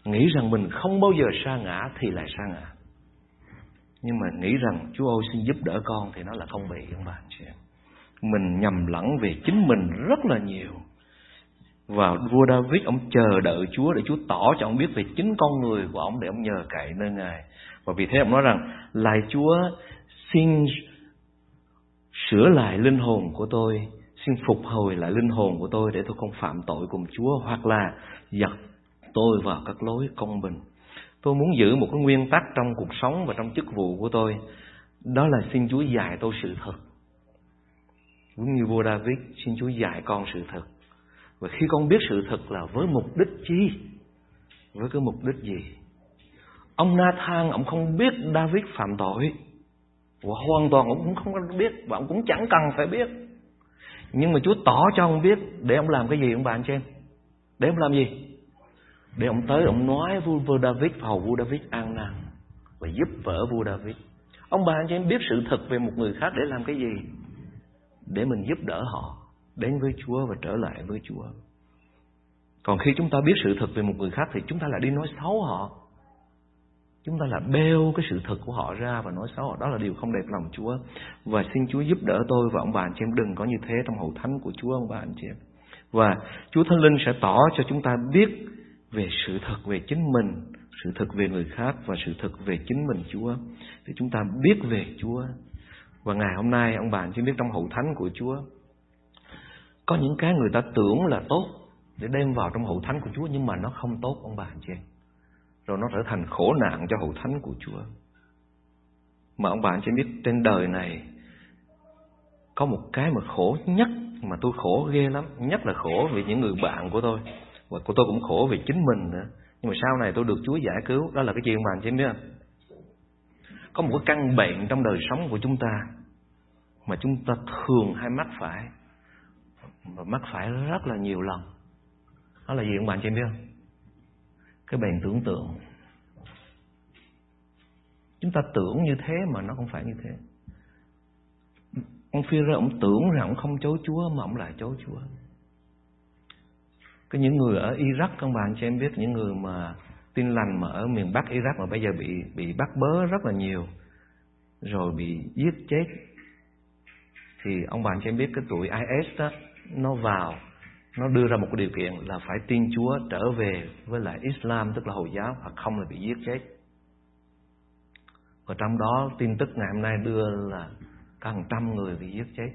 Nghĩ rằng mình không bao giờ sa ngã thì lại sa ngã. Nhưng mà nghĩ rằng Chúa ơi xin giúp đỡ con thì nó là không bị ông bà chị em, mình nhầm lẫn về chính mình rất là nhiều. Và vua David ông chờ đợi Chúa để Chúa tỏ cho ông biết về chính con người của ông để ông nhờ cậy nơi Ngài. Và vì thế ông nói rằng lại Chúa xin sửa lại linh hồn của tôi xin phục hồi lại linh hồn của tôi để tôi không phạm tội cùng Chúa hoặc là dập tôi vào các lối công bình. Tôi muốn giữ một cái nguyên tắc trong cuộc sống và trong chức vụ của tôi. Đó là xin Chúa dạy tôi sự thật. Giống như vua David, xin Chúa dạy con sự thật. Và khi con biết sự thật là với mục đích chi? Với cái mục đích gì? Ông Nathan, ông không biết David phạm tội. Và hoàn toàn ông cũng không biết và ông cũng chẳng cần phải biết. Nhưng mà Chúa tỏ cho ông biết để ông làm cái gì ông bà anh chị em? Để ông làm gì? Để ông tới ông nói vua, vua David hầu vua David an năn và giúp vỡ vua David. Ông bà anh chị em biết sự thật về một người khác để làm cái gì? Để mình giúp đỡ họ đến với Chúa và trở lại với Chúa. Còn khi chúng ta biết sự thật về một người khác thì chúng ta lại đi nói xấu họ. Chúng ta là bêu cái sự thật của họ ra và nói xấu họ. Đó là điều không đẹp lòng Chúa. Và xin Chúa giúp đỡ tôi và ông bà anh chị em đừng có như thế trong hậu thánh của Chúa ông bà anh chị em. Và Chúa Thánh Linh sẽ tỏ cho chúng ta biết về sự thật về chính mình, sự thật về người khác và sự thật về chính mình Chúa. Để chúng ta biết về Chúa. Và ngày hôm nay ông bà anh chị biết trong hậu thánh của Chúa có những cái người ta tưởng là tốt để đem vào trong hậu thánh của Chúa nhưng mà nó không tốt ông bà anh chị em rồi nó trở thành khổ nạn cho hậu thánh của Chúa. Mà ông bạn chỉ biết trên đời này có một cái mà khổ nhất mà tôi khổ ghê lắm, nhất là khổ vì những người bạn của tôi và của tôi cũng khổ vì chính mình nữa. Nhưng mà sau này tôi được Chúa giải cứu, đó là cái chuyện mà anh chị biết không? Có một cái căn bệnh trong đời sống của chúng ta mà chúng ta thường hay mắc phải và mắc phải rất là nhiều lần. Đó là gì ông bạn chị biết không? Cái bền tưởng tượng. Chúng ta tưởng như thế mà nó không phải như thế. Ông phi ra ông tưởng rằng ông không chối chúa mà ông lại chối chúa. Cái những người ở iraq, các bạn cho em biết, những người mà tin lành mà ở miền bắc iraq mà bây giờ bị bị bắt bớ rất là nhiều, rồi bị giết chết. Thì ông bạn cho em biết cái tuổi is đó, nó vào nó đưa ra một cái điều kiện là phải tin Chúa trở về với lại Islam tức là Hồi giáo hoặc không là bị giết chết. Và trong đó tin tức ngày hôm nay đưa là có hàng trăm người bị giết chết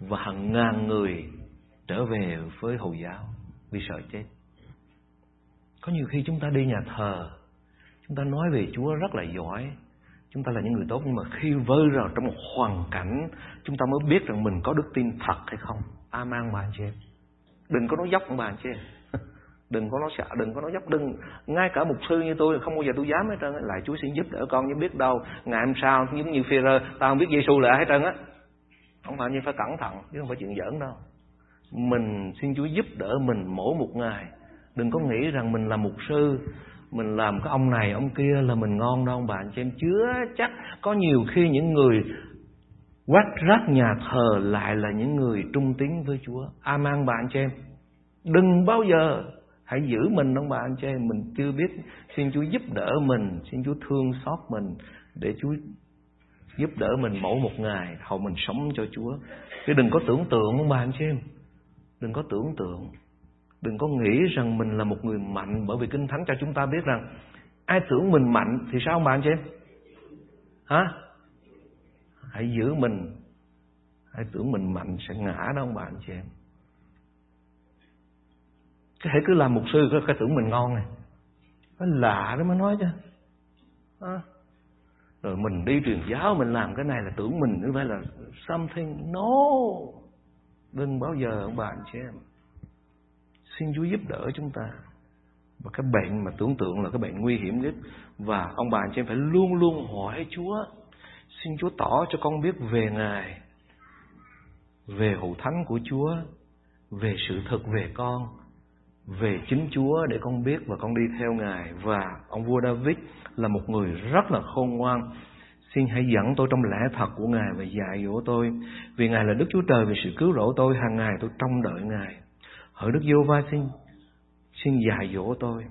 và hàng ngàn người trở về với Hồi giáo vì sợ chết. Có nhiều khi chúng ta đi nhà thờ, chúng ta nói về Chúa rất là giỏi, chúng ta là những người tốt nhưng mà khi vơi vào trong một hoàn cảnh chúng ta mới biết rằng mình có đức tin thật hay không. Amen bạn chị em đừng có nói dốc ông bà chứ đừng có nói sợ, đừng có nói dốc. Đừng, ngay cả mục sư như tôi, không bao giờ tôi dám hết trơn lại chúa xin giúp đỡ con nhưng biết đâu, ngày hôm sau, giống như phi rơ tao không biết giêsu là hết trơn á. Không phải như phải cẩn thận, chứ không phải chuyện giỡn đâu. Mình xin chúa giúp đỡ mình mỗi một ngày. Đừng có nghĩ rằng mình là mục sư, mình làm cái ông này, ông kia là mình ngon đâu ông bạn cho em. Chứa chắc có nhiều khi những người quát rác nhà thờ lại là những người trung tín với Chúa. Amen bạn cho em. Đừng bao giờ hãy giữ mình ông bạn chị em. Mình chưa biết. Xin Chúa giúp đỡ mình. Xin Chúa thương xót mình. Để Chúa giúp đỡ mình mỗi một ngày. Hầu mình sống cho Chúa. Chứ đừng có tưởng tượng ông bạn chị em. Đừng có tưởng tượng. Đừng có nghĩ rằng mình là một người mạnh. Bởi vì Kinh Thánh cho chúng ta biết rằng, ai tưởng mình mạnh thì sao ông bạn chị em? Hả? Hãy giữ mình. Hãy tưởng mình mạnh sẽ ngã đó ông bạn chị em. Cái thể cứ làm mục sư cái tưởng mình ngon này. Nó lạ đó mới nói chứ. À. rồi mình đi truyền giáo, mình làm cái này là tưởng mình như vậy là something. No! Đừng bao giờ, ông bạn chị em. Xin Chúa giúp đỡ chúng ta. Và cái bệnh mà tưởng tượng là cái bệnh nguy hiểm nhất. Và ông bà anh chị em phải luôn luôn hỏi Chúa xin Chúa tỏ cho con biết về Ngài về hậu thánh của Chúa về sự thật về con về chính Chúa để con biết và con đi theo Ngài và ông vua David là một người rất là khôn ngoan Xin hãy dẫn tôi trong lẽ thật của Ngài và dạy dỗ tôi. Vì Ngài là Đức Chúa Trời vì sự cứu rỗi tôi, hàng ngày tôi trông đợi Ngài. Hỡi Đức Giêsu va xin, xin dạy dỗ tôi.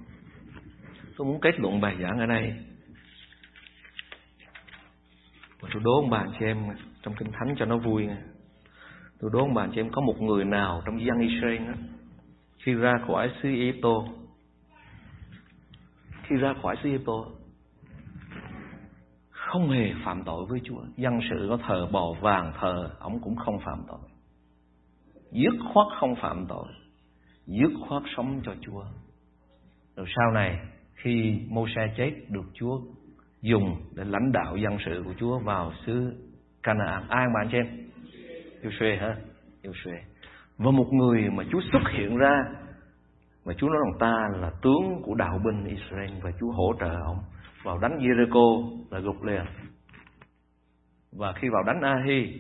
Tôi muốn kết luận bài giảng ở đây. Và tôi đố ông bà chị em trong Kinh Thánh cho nó vui nha. Tôi đố ông bà chị em có một người nào trong dân Israel á, khi ra khỏi xứ Egypto khi ra khỏi xứ Egypto không hề phạm tội với Chúa. Dân sự có thờ bò vàng thờ, ông cũng không phạm tội. Dứt khoát không phạm tội, dứt khoát sống cho Chúa. Rồi sau này khi Mô-se chết được Chúa dùng để lãnh đạo dân sự của Chúa vào xứ Canaan. Ai mà anh chị em? Joshua hả? Joshua. Và một người mà Chúa xuất hiện ra và Chúa nói rằng ta là tướng của đạo binh Israel và Chúa hỗ trợ ông vào đánh Jericho là gục liền và khi vào đánh Ahi,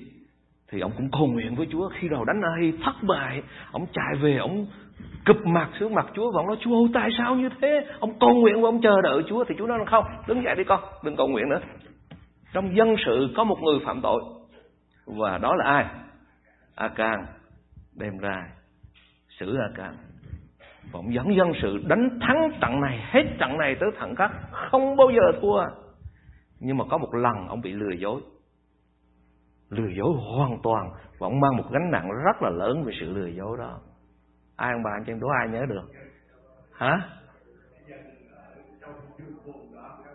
thì ông cũng cầu nguyện với Chúa khi đầu đánh Ahi, thất bại, ông chạy về, ông cụp mặt xuống mặt Chúa và ông nói, Chúa tại sao như thế? Ông cầu nguyện và ông chờ đợi Chúa. Thì Chúa nói là không, đứng dậy đi con, đừng cầu nguyện nữa. Trong dân sự có một người phạm tội, và đó là ai? A-can đem ra xử Akan và ông dẫn dân sự đánh thắng trận này, hết trận này tới trận khác, không bao giờ thua. Nhưng mà có một lần ông bị lừa dối. Lừa dối hoàn toàn, và ông mang một gánh nặng rất là lớn về sự lừa dối đó ai ông bà anh chị em đố ai nhớ được? Hả?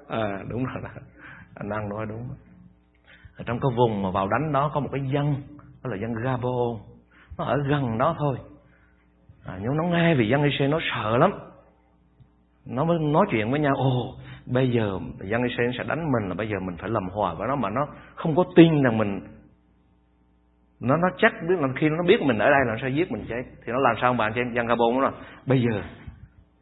À đúng rồi đó. Anh đang nói đúng. Ở trong cái vùng mà vào đánh đó có một cái dân đó là dân Gabon. Nó ở gần đó thôi. À, nhưng nó nghe vì dân Israel nó sợ lắm. Nó mới nói chuyện với nhau ồ bây giờ dân Israel sẽ đánh mình là bây giờ mình phải làm hòa với nó mà nó không có tin rằng mình nó nó chắc biết là khi nó biết mình ở đây là nó sẽ giết mình chết. Thì nó làm sao bạn trên dân Gabon nó là bây giờ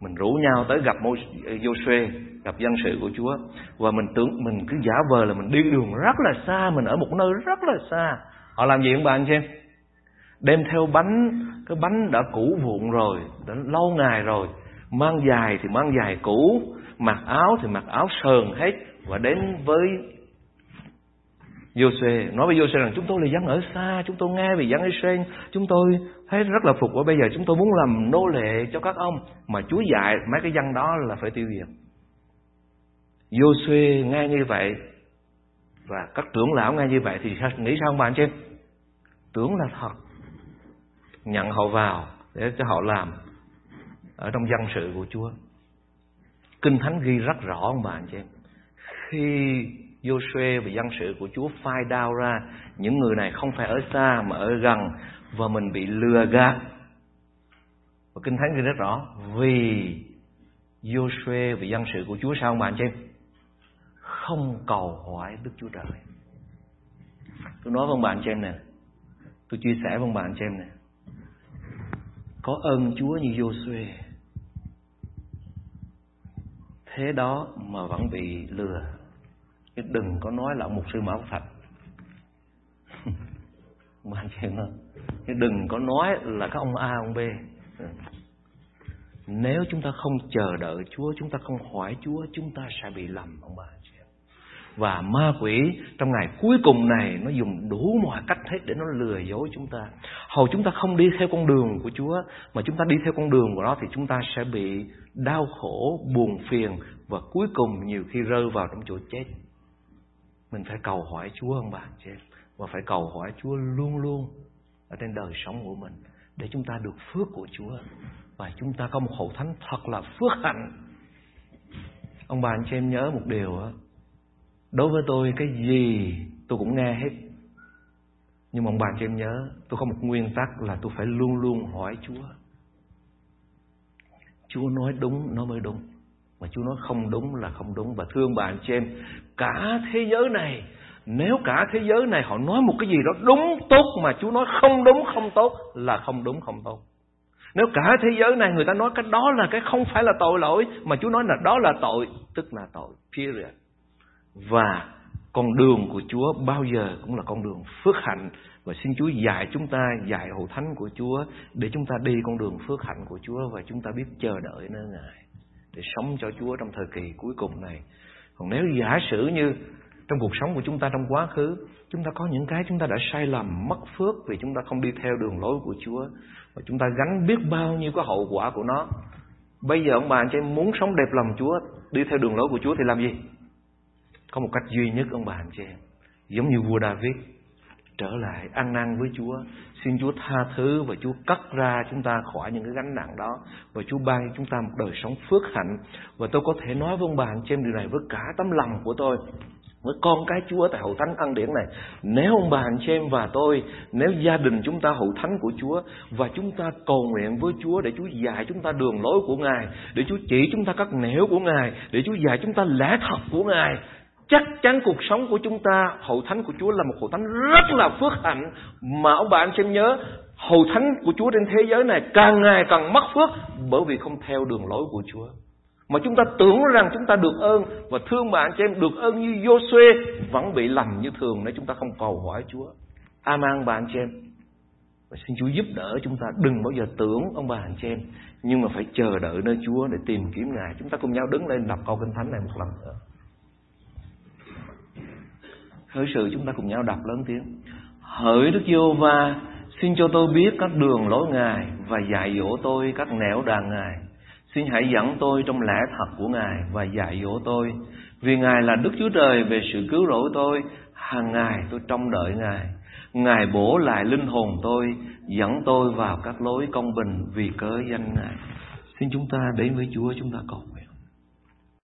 mình rủ nhau tới gặp Joshua gặp dân sự của Chúa, và mình tưởng, mình cứ giả vờ là mình đi đường rất là xa, mình ở một nơi rất là xa. Họ làm gì không bạn xem đem theo bánh, cái bánh đã cũ vụn rồi, đã lâu ngày rồi, mang dài thì mang dài cũ, mặc áo thì mặc áo sờn hết, và đến với Joshua nói với Joshua rằng, chúng tôi là dân ở xa, chúng tôi nghe về dân Israel chúng tôi thấy rất là phục và bây giờ, chúng tôi muốn làm nô lệ cho các ông, mà Chúa dạy mấy cái dân đó là phải tiêu diệt Joshua nghe như vậy, và các trưởng lão nghe như vậy thì nghĩ sao bạn chứ tưởng là thật nhận họ vào để cho họ làm ở trong dân sự của Chúa. Kinh Thánh ghi rất rõ ông bạn chị em. Khi Joshua và dân sự của Chúa phai đao ra, những người này không phải ở xa mà ở gần và mình bị lừa gạt. Và Kinh Thánh ghi rất rõ vì Joshua và dân sự của Chúa sao mà anh chị em? Không cầu hỏi Đức Chúa Trời. Tôi nói với ông anh chị em nè, tôi chia sẻ với ông anh chị em nè có ơn Chúa như Joshua thế đó mà vẫn bị lừa chứ đừng có nói là một sư mão Phật. <laughs> Mà anh chị nói. Chứ đừng có nói là các ông A, ông B. Nếu chúng ta không chờ đợi Chúa, chúng ta không hỏi Chúa, chúng ta sẽ bị lầm, ông bà chị và ma quỷ trong ngày cuối cùng này, nó dùng đủ mọi cách hết để nó lừa dối chúng ta. Hầu chúng ta không đi theo con đường của Chúa, mà chúng ta đi theo con đường của nó thì chúng ta sẽ bị đau khổ, buồn phiền và cuối cùng nhiều khi rơi vào trong chỗ chết mình phải cầu hỏi Chúa ông bà chị và phải cầu hỏi Chúa luôn luôn ở trên đời sống của mình để chúng ta được phước của Chúa. Và chúng ta có một hậu thánh thật là phước hạnh. Ông bà anh chị em nhớ một điều á. Đối với tôi, cái gì tôi cũng nghe hết. Nhưng mà ông bà cho em nhớ, Tôi có một nguyên tắc là tôi phải luôn luôn hỏi Chúa. Chúa nói đúng, nó mới đúng. Mà Chúa nói không đúng là không đúng Và thương bạn chị em Cả thế giới này Nếu cả thế giới này họ nói một cái gì đó đúng tốt Mà Chúa nói không đúng không tốt Là không đúng không tốt Nếu cả thế giới này người ta nói cái đó là cái không phải là tội lỗi mà Chúa nói là đó là tội, tức là tội. Period. Và con đường của Chúa bao giờ cũng là con đường phước hạnh và xin Chúa dạy chúng ta dạy hậu thánh của Chúa để chúng ta đi con đường phước hạnh của Chúa và chúng ta biết chờ đợi nơi Ngài để sống cho Chúa trong thời kỳ cuối cùng này. Còn nếu giả sử như trong cuộc sống của chúng ta trong quá khứ, chúng ta có những cái chúng ta đã sai lầm, mất phước vì chúng ta không đi theo đường lối của Chúa và chúng ta gánh biết bao nhiêu cái hậu quả của nó. Bây giờ ông bà anh chị muốn sống đẹp lòng Chúa, đi theo đường lối của Chúa thì làm gì? Có một cách duy nhất ông bà anh chị em, giống như vua David trở lại ăn năn với Chúa, xin Chúa tha thứ và Chúa cắt ra chúng ta khỏi những cái gánh nặng đó và Chúa ban cho chúng ta một đời sống phước hạnh và tôi có thể nói với ông bà anh chị em điều này với cả tấm lòng của tôi với con cái Chúa tại hậu thánh ăn điển này. Nếu ông bà anh chị em và tôi, nếu gia đình chúng ta hậu thánh của Chúa và chúng ta cầu nguyện với Chúa để Chúa dạy chúng ta đường lối của Ngài, để Chúa chỉ chúng ta các nẻo của Ngài, để Chúa dạy chúng ta lẽ thật của Ngài, chắc chắn cuộc sống của chúng ta, hậu thánh của Chúa là một hậu thánh rất là phước hạnh mà ông bà anh xem nhớ, hậu thánh của Chúa trên thế giới này càng ngày càng mất phước bởi vì không theo đường lối của Chúa mà chúng ta tưởng rằng chúng ta được ơn và thương bạn cho em được ơn như Joshua vẫn bị lầm như thường nếu chúng ta không cầu hỏi Chúa. Aman bạn chị em. Và xin Chúa giúp đỡ chúng ta, đừng bao giờ tưởng ông bà anh chị em, nhưng mà phải chờ đợi nơi Chúa để tìm kiếm Ngài. Chúng ta cùng nhau đứng lên đọc câu kinh thánh này một lần nữa. Khởi sự chúng ta cùng nhau đọc lớn tiếng. Hỡi Đức Giê va xin cho tôi biết các đường lối Ngài và dạy dỗ tôi các nẻo đàn Ngài Xin hãy dẫn tôi trong lẽ thật của Ngài và dạy dỗ tôi. Vì Ngài là Đức Chúa Trời về sự cứu rỗi tôi. Hàng ngày tôi trông đợi Ngài. Ngài bổ lại linh hồn tôi, dẫn tôi vào các lối công bình vì cớ danh Ngài. Xin chúng ta đến với Chúa chúng ta cầu.